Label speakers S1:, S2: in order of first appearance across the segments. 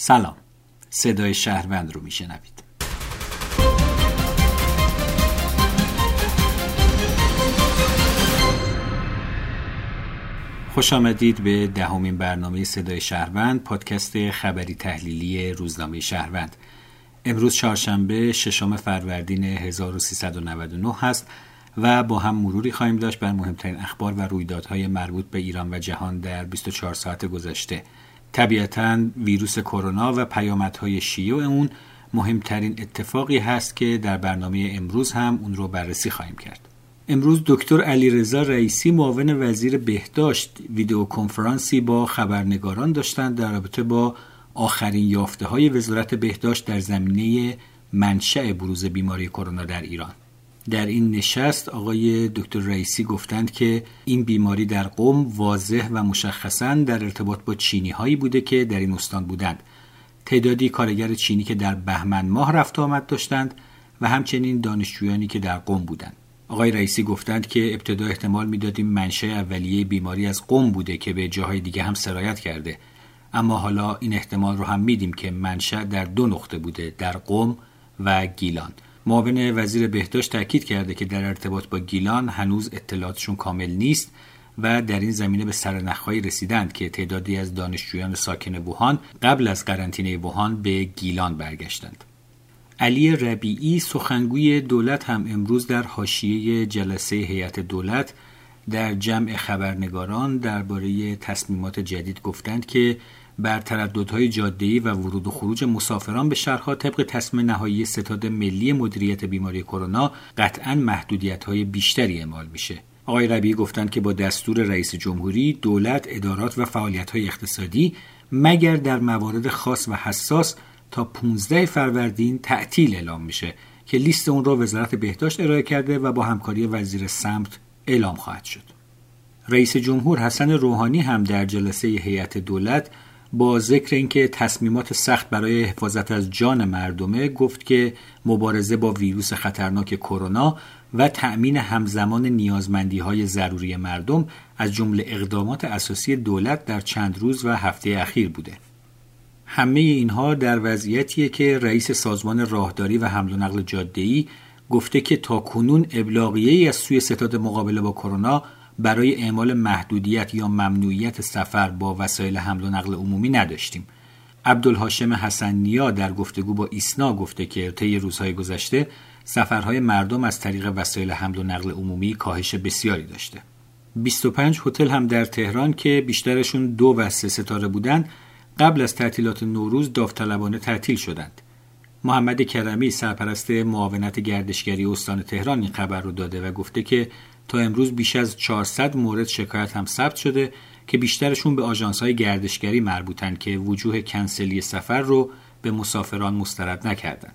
S1: سلام. صدای شهروند رو میشنوید. خوش آمدید به دهمین برنامه صدای شهروند پادکست خبری تحلیلی روزنامه شهروند. امروز چهارشنبه ششم فروردین 1399 هست و با هم مروری خواهیم داشت بر مهمترین اخبار و رویدادهای مربوط به ایران و جهان در 24 ساعت گذشته. طبیعتا ویروس کرونا و پیامدهای شیوع اون مهمترین اتفاقی هست که در برنامه امروز هم اون رو بررسی خواهیم کرد. امروز دکتر علیرضا رئیسی معاون وزیر بهداشت ویدیو کنفرانسی با خبرنگاران داشتند در رابطه با آخرین یافته های وزارت بهداشت در زمینه منشأ بروز بیماری کرونا در ایران. در این نشست آقای دکتر رئیسی گفتند که این بیماری در قوم واضح و مشخصا در ارتباط با چینی هایی بوده که در این استان بودند. تعدادی کارگر چینی که در بهمن ماه رفت آمد داشتند و همچنین دانشجویانی که در قوم بودند. آقای رئیسی گفتند که ابتدا احتمال می‌دادیم منشأ اولیه بیماری از قوم بوده که به جاهای دیگه هم سرایت کرده. اما حالا این احتمال رو هم میدیم که منشأ در دو نقطه بوده در قوم و گیلان. معاون وزیر بهداشت تاکید کرده که در ارتباط با گیلان هنوز اطلاعاتشون کامل نیست و در این زمینه به سرنخهایی رسیدند که تعدادی از دانشجویان ساکن ووهان قبل از قرنطینه ووهان به گیلان برگشتند. علی ربیعی سخنگوی دولت هم امروز در حاشیه جلسه هیئت دولت در جمع خبرنگاران درباره تصمیمات جدید گفتند که بر ترددهای جاده‌ای و ورود و خروج مسافران به شهرها طبق تصمیم نهایی ستاد ملی مدیریت بیماری کرونا قطعا محدودیت‌های بیشتری اعمال میشه. آقای ربیعی گفتند که با دستور رئیس جمهوری دولت، ادارات و فعالیت‌های اقتصادی مگر در موارد خاص و حساس تا 15 فروردین تعطیل اعلام میشه که لیست اون را وزارت بهداشت ارائه کرده و با همکاری وزیر سمت اعلام خواهد شد. رئیس جمهور حسن روحانی هم در جلسه هیئت دولت با ذکر اینکه تصمیمات سخت برای حفاظت از جان مردمه گفت که مبارزه با ویروس خطرناک کرونا و تأمین همزمان نیازمندی های ضروری مردم از جمله اقدامات اساسی دولت در چند روز و هفته اخیر بوده. همه اینها در وضعیتیه که رئیس سازمان راهداری و حمل و نقل جاده‌ای گفته که تا کنون ابلاغیه‌ای از سوی ستاد مقابله با کرونا برای اعمال محدودیت یا ممنوعیت سفر با وسایل حمل و نقل عمومی نداشتیم. عبدالهاشم حسن نیا در گفتگو با ایسنا گفته که طی روزهای گذشته سفرهای مردم از طریق وسایل حمل و نقل عمومی کاهش بسیاری داشته. 25 هتل هم در تهران که بیشترشون دو و سه ستاره بودند قبل از تعطیلات نوروز داوطلبانه تعطیل شدند. محمد کرمی سرپرست معاونت گردشگری استان تهران این خبر رو داده و گفته که تا امروز بیش از 400 مورد شکایت هم ثبت شده که بیشترشون به های گردشگری مربوطن که وجوه کنسلی سفر رو به مسافران مسترد نکردن.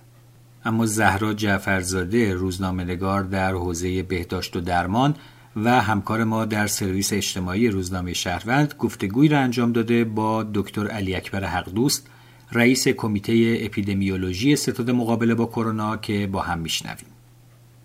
S1: اما زهرا جعفرزاده روزنامه‌نگار در حوزه بهداشت و درمان و همکار ما در سرویس اجتماعی روزنامه شهروند گفتگویی را انجام داده با دکتر علی اکبر حقدوست رئیس کمیته اپیدمیولوژی ستاد مقابله با کرونا که با هم میشنویم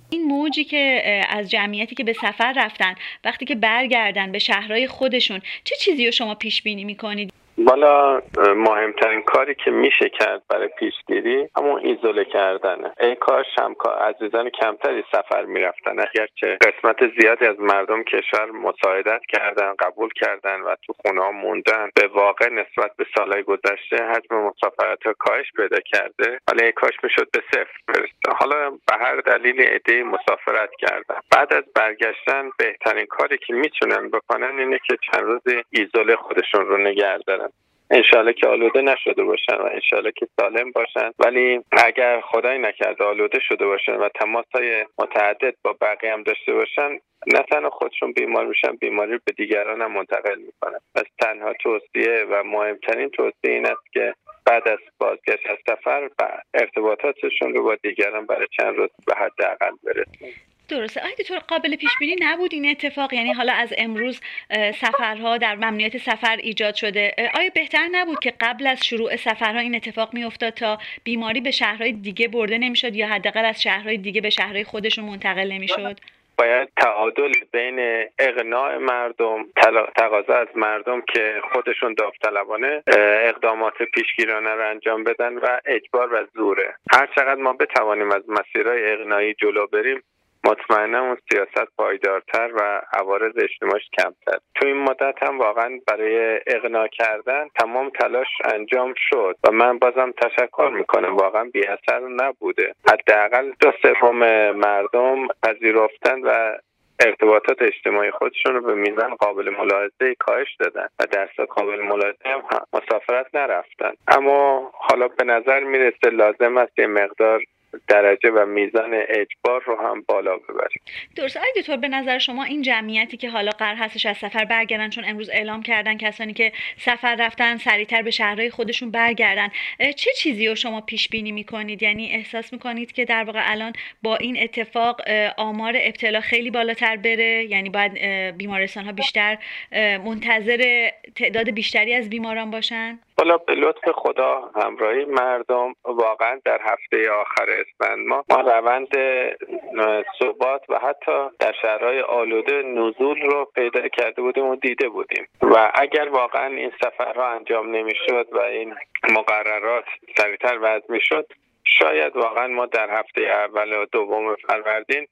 S2: این موجی که از جمعیتی که به سفر رفتن وقتی که برگردن به شهرهای خودشون چه چیزی رو شما پیش بینی می‌کنید؟
S3: بالا مهمترین کاری که میشه کرد برای پیشگیری همون ایزوله کردنه. ای کاش هم عزیزان کمتری سفر می‌رفتن. اگرچه قسمت زیادی از مردم کشور مساعدت کردن قبول کردن و تو خونه موندن به واقع نسبت به سالهای گذشته حجم مسافرت ها کاهش پیدا کرده. ولی ای کاش می‌شد به صفر حالا به هر دلیل ایده مسافرت کردن. بعد از برگشتن بهترین کاری که می‌تونن بکنن اینه که چند روز ایزوله خودشون رو نگه دارن. انشالله که آلوده نشده باشن و انشالله که سالم باشن. ولی اگر خدای نکرده آلوده شده باشن و تماس های متعدد با بقیه هم داشته باشن نه تنها خودشون بیمار میشن بیماری به دیگران هم منتقل می‌کنن. پس تنها توصیه و مهمترین توصیه این است که بعد از بازگشت از سفر ارتباطاتشون رو با دیگران برای چند روز به حداقل برسونن.
S2: درسته. آیا طور قابل پیش بینی نبود این اتفاق. یعنی حالا از امروز سفرها در ممنوعیت سفر ایجاد شده. آیا بهتر نبود که قبل از شروع سفرها این اتفاق میافتاد تا بیماری به شهرهای دیگه برده نمی‌شد یا حداقل از شهرهای دیگه به شهرهای خودشون منتقل نمی‌شد؟
S3: باید تعادل بین اقناع مردم تقاضا از مردم که خودشون داوطلبانه اقدامات پیشگیرانه رو انجام بدن و اجبار و زوره. هر چقدر ما بتوانیم از مسیرهای اقناعی جلو بریم مطمئنا اون سیاست پایدارتر و عوارض اجتماعیش کمتر. تو این مدت هم واقعا برای اقناع کردن تمام تلاش انجام شد و من بازم تشکر می‌کنم. واقعا بی اثر نبوده. حداقل دو سوم مردم پذیرفتن و ارتباطات اجتماعی خودشون رو به میزان قابل ملاحظه کاهش دادن و درصد قابل ملاحظه هم مسافرت نرفتن. اما حالا به نظر می‌رسه لازم است یه مقدار درجه و میزان اجبار رو هم بالا ببریم.
S2: درست. آقای دکتر به نظر شما این جمعیتی که حالا قرار هستش از سفر برگردن چون امروز اعلام کردن کسانی که سفر رفتن سریعتر به شهرهای خودشون برگردن چه چیزی رو شما پیش بینی می‌کنید؟ یعنی احساس می‌کنید که در واقع الان با این اتفاق آمار ابتلا خیلی بالاتر بره؟ یعنی باید بیمارستان ها بیشتر منتظر تعداد بیشتری از بیماران باشن؟
S3: حالا به لطف خدا همراهی مردم واقعا در هفته آخر اسفند ما ما روند ثبات و حتی در شهرهای آلوده نزول رو پیدا کرده بودیم و دیده بودیم. و اگر واقعا این سفرها انجام نمی‌شد و این مقررات سریعتر وضع می‌شد شاید واقعا ما در هفته اول و دوم فروردین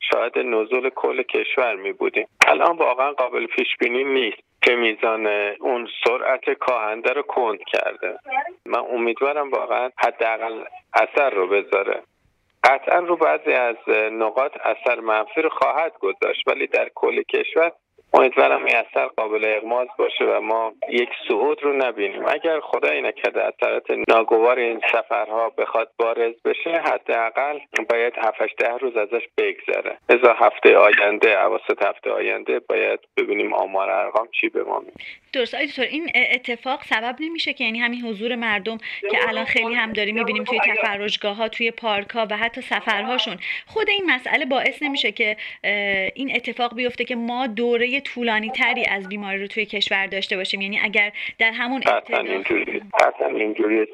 S3: شاید نزول کل کشور می بودیم الان واقعا قابل پیش بینی نیست. که میزان اون سرعت کاهنده رو کند کرده. من امیدوارم واقعا حداقل اثر رو بذاره. قطعا رو بعضی از نقاط اثر منفی رو خواهد گذاشت ولی در کل کشور امیدوارم این اثر قابل اغماز باشه و ما یک صعود رو نبینیم. اگر خدایی نکرده اثرات ناگوار این سفرها بخواد بارز بشه حداقل باید 7 ده روز ازش بگذره. لذا هفته آینده اواسط هفته آینده باید ببینیم آمار ارقام چی به ما میگه.
S2: درست. این اتفاق سبب نمیشه که یعنی همین حضور مردم که الان خیلی هم داریم می‌بینیم توی تفرجگاه ها توی پارک ها و حتی سفرهاشون. خود این مسئله باعث نمیشه که این اتفاق بیفته که ما دوره طولانی تری از بیماری رو توی کشور داشته باشیم. یعنی اگر در همون
S3: قطعا اینجوری اینجوری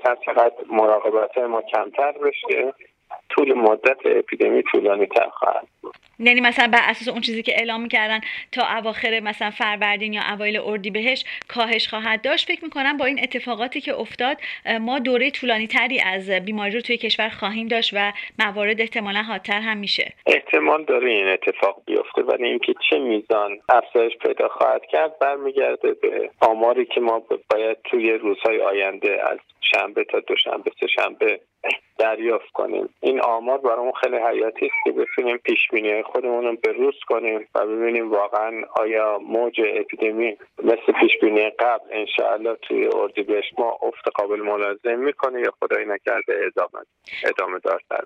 S3: مراقبت ما کمتر بشه. طول مدت اپیدمی طولانی تر خواهد بود.
S2: یعنی مثلا بر اساس اون چیزی که اعلام می‌کردن تا اواخر مثلا فروردین یا اوایل بهش کاهش خواهد داشت فکر می‌کنم با این اتفاقاتی که افتاد ما دوره طولانی تری از بیماری رو توی کشور خواهیم داشت و موارد احتمالا حادتر هم میشه.
S3: احتمال داره این اتفاق بیفته ولی اینکه چه میزان افزایش پیدا خواهد کرد برمیگرده به آماری که ما باید توی روزهای آینده از شنبه تا دوشنبه سه شنبه دریافت کنیم. این آمار برامون خیلی حیاتی است که بتونیم پیش بینی خودمون رو به روز کنیم و ببینیم واقعا آیا موج اپیدمی مثل پیش بینی قبل انشاءالله توی اردیبهشت ما افت قابل ملاحظه می‌کنه یا خدایی نکرده ادامه ادامه دارتر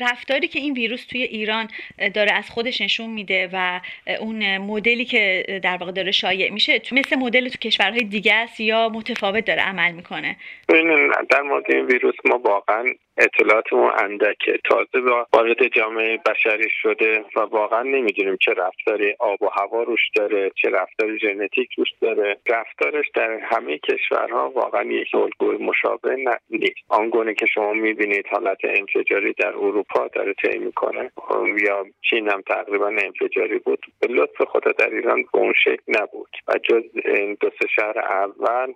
S2: رفتاری که این ویروس توی ایران داره از خودش نشون میده و اون مدلی که در واقع داره شایع میشه مثل مدل تو کشورهای دیگه است یا متفاوت داره عمل می‌کنه؟
S3: در مورد این ویروس ما واقعا اطلاعاتمون اندکه. تازه وارد جامعه بشری شده و واقعا نمی‌دونیم چه رفتاری آب و هوا روش داره چه رفتار ژنتیک روش داره. رفتارش در همه کشورها واقعا یک الگوی مشابه نیست. آنگونه که شما می‌بینید حالت انفجاری در اروپا داره طی می‌کنه. یا چین هم تقریبا انفجاری بود. به لطف خدا در ایران به اون شکل نبود. و جز این دو سه شهر اول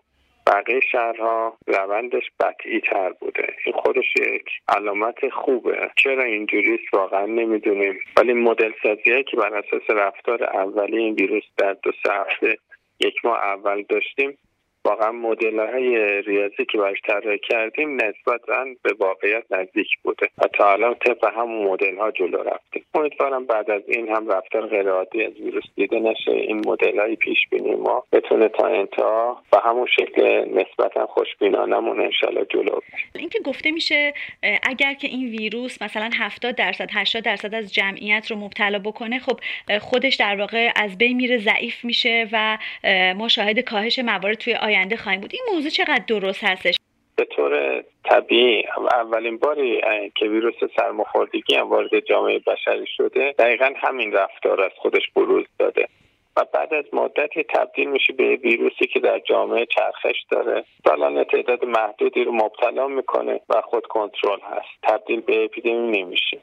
S3: بقیه شهرها روندش بطعی تر بوده. این خودش یک علامت خوبه. چرا اینجوری واقعا نمی‌دونیم. ولی مدل سازی که بر اساس رفتار اولی این ویروس در دو سه هفته یک ماه اول داشتیم واقعا مدل های ریاضی که باش طراحی کردیم نسبتا به واقعیت نزدیک بوده. و تا الان طبق همون مدل ها جلو رفتیم. امیدوارم بعد از این هم رفتار غیر عادی از ویروس دیده نشه. این مدل های پیش بینی ما بتونه تا انتها و همون شکل نسبتا خوشبینانمون انشالله جلو
S2: اینکه گفته میشه اگر که این ویروس مثلا 70 درصد 80 درصد از جمعیت رو مبتلا بکنه خب خودش در واقع از بین میره ضعیف میشه و ما شاهد کاهش موارد توی آینده خواهیم بود. این موضوع چقدر درست هستش؟
S3: به طور طبیعی اولین باری که ویروس سرماخوردگی هم وارد جامعه بشری شده دقیقا همین رفتار از خودش بروز داده. و بعد از مدتی تبدیل میشه به ویروسی که در جامعه چرخش داره. سالانه تعداد محدودی رو مبتلا می‌کنه و خود کنترل هست. تبدیل به اپیدمی نمیشه.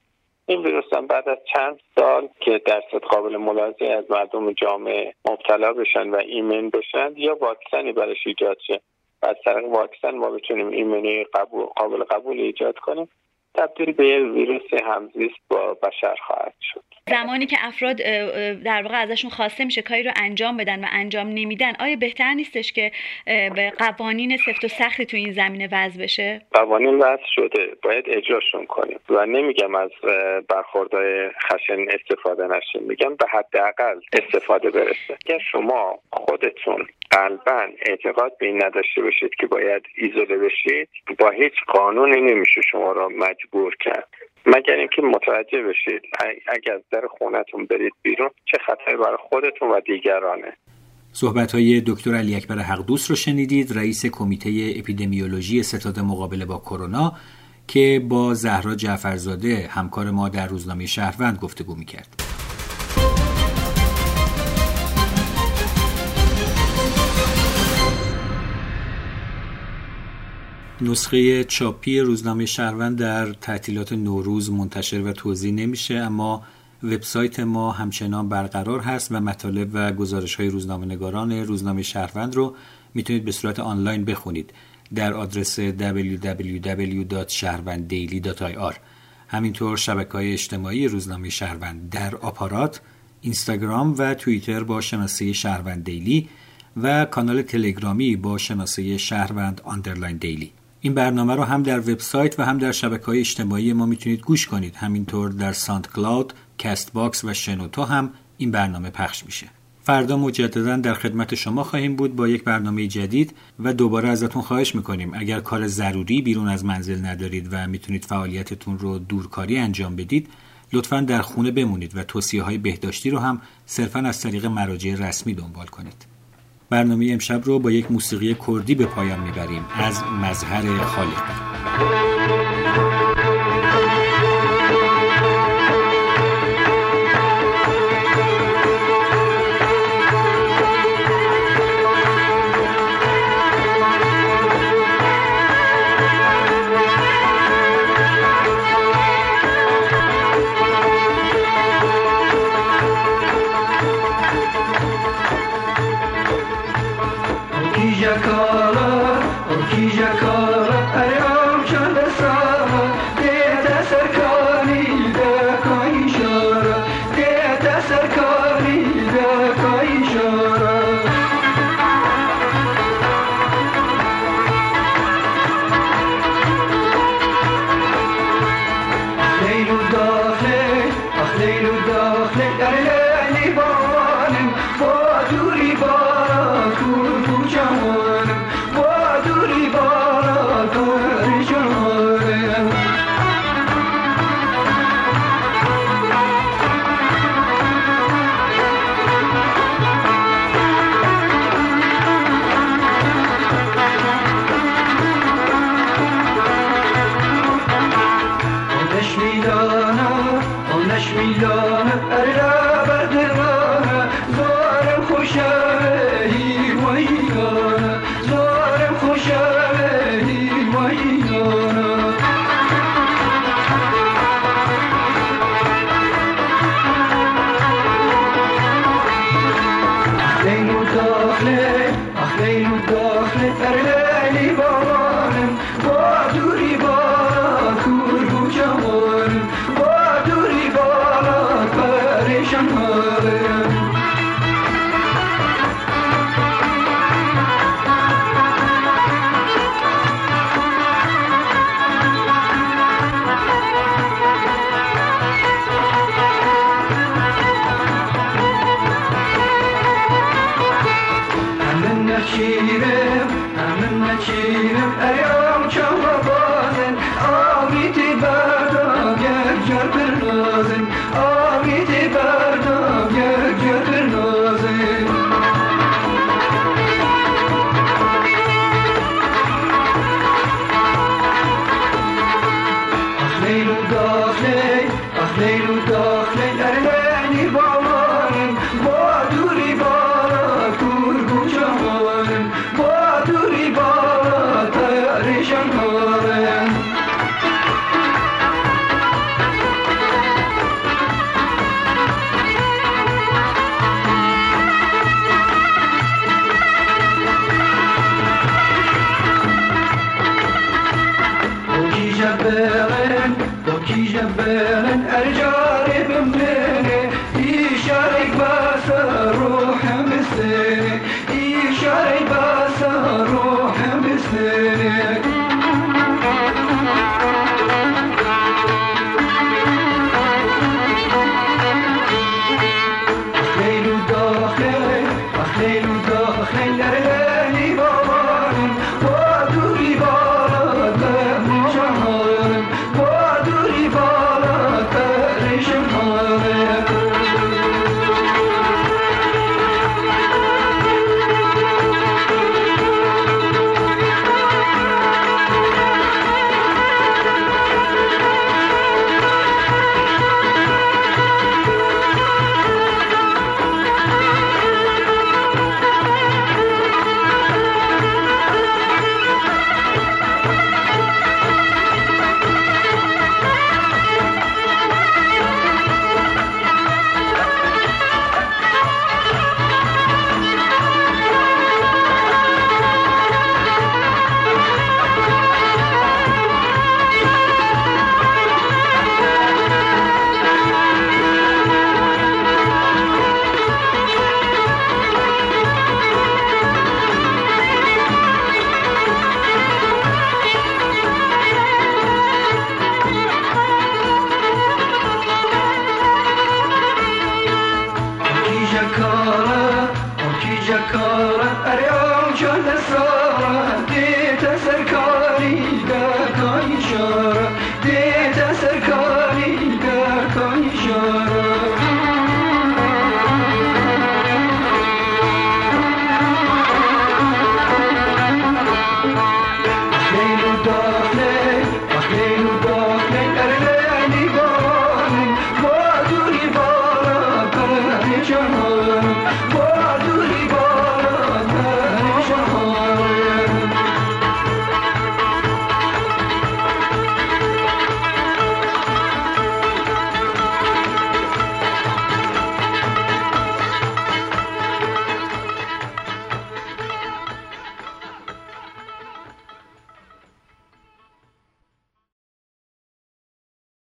S3: این ویروس هم بعد از چند سال که درصد قابل ملاحظه از مردم جامعه مبتلا بشن و ایمن بشن یا واکسنی برش ایجاد شه. از طریق واکسن ما بتونیم ایمنی قبول قابل قبول ایجاد کنیم. تبدیل به یه ویروس همزیست با بشر خواهد شد.
S2: زمانی که افراد در واقع ازشون خواسته میشه کاری رو انجام بدن و انجام نمیدن آیا بهتر نیستش که به قوانین سفت و سختی تو این زمینه وضع بشه؟
S3: قوانین وضع شده. باید اجراشون کنیم. و نمیگم از برخوردهای خشن استفاده نشیم. میگم به حداقل استفاده برسه. که شما خودتون قلبا اعتقاد به این نداشته باشید که باید ایزوله بشید با هیچ قانونی نمیشه شما را مجبور کرد مگر اینکه متوجه بشید اگر از در خونتون برید بیرون چه خطری برای خودتون و دیگرانه
S1: صحبت های دکتر علی اکبر حقدوس رو شنیدید رئیس کمیته اپیدمیولوژی ستاد مقابله با کرونا که با زهرا جعفرزاده همکار ما در روزنامه شهروند گفتگو می‌کرد. نسخه چاپی روزنامه شهروند در تعطیلات نوروز منتشر و توضیح نمیشه اما وبسایت ما همچنان برقرار هست و مطالب و گزارش های روزنامه نگاران روزنامه شهروند رو می‌تونید به صورت آنلاین بخونید در آدرس www.shahrvanddaily.ir همینطور شبکه های اجتماعی روزنامه شهروند در آپارات اینستاگرام و توییتر با شناسه شهروند daily و کانال تلگرامی با شناسه شهروند underline daily این برنامه رو هم در وبسایت و هم در شبکه های اجتماعی ما می‌تونید گوش کنید. همینطور در SoundCloud، Castbox و شنوتو هم این برنامه پخش میشه. فردا مجددا در خدمت شما خواهیم بود با یک برنامه جدید و دوباره ازتون خواهش می‌کنیم. اگر کار ضروری بیرون از منزل ندارید و می‌تونید فعالیتتون رو دورکاری انجام بدید لطفا در خونه بمونید و توصیه های بهداشتی رو هم صرفا از طریق مراجع رسمی دنبال کنید. برنامه امشب رو با یک موسیقی کردی به پایان می‌بریم. از مظهر خالقی
S4: அறிவோ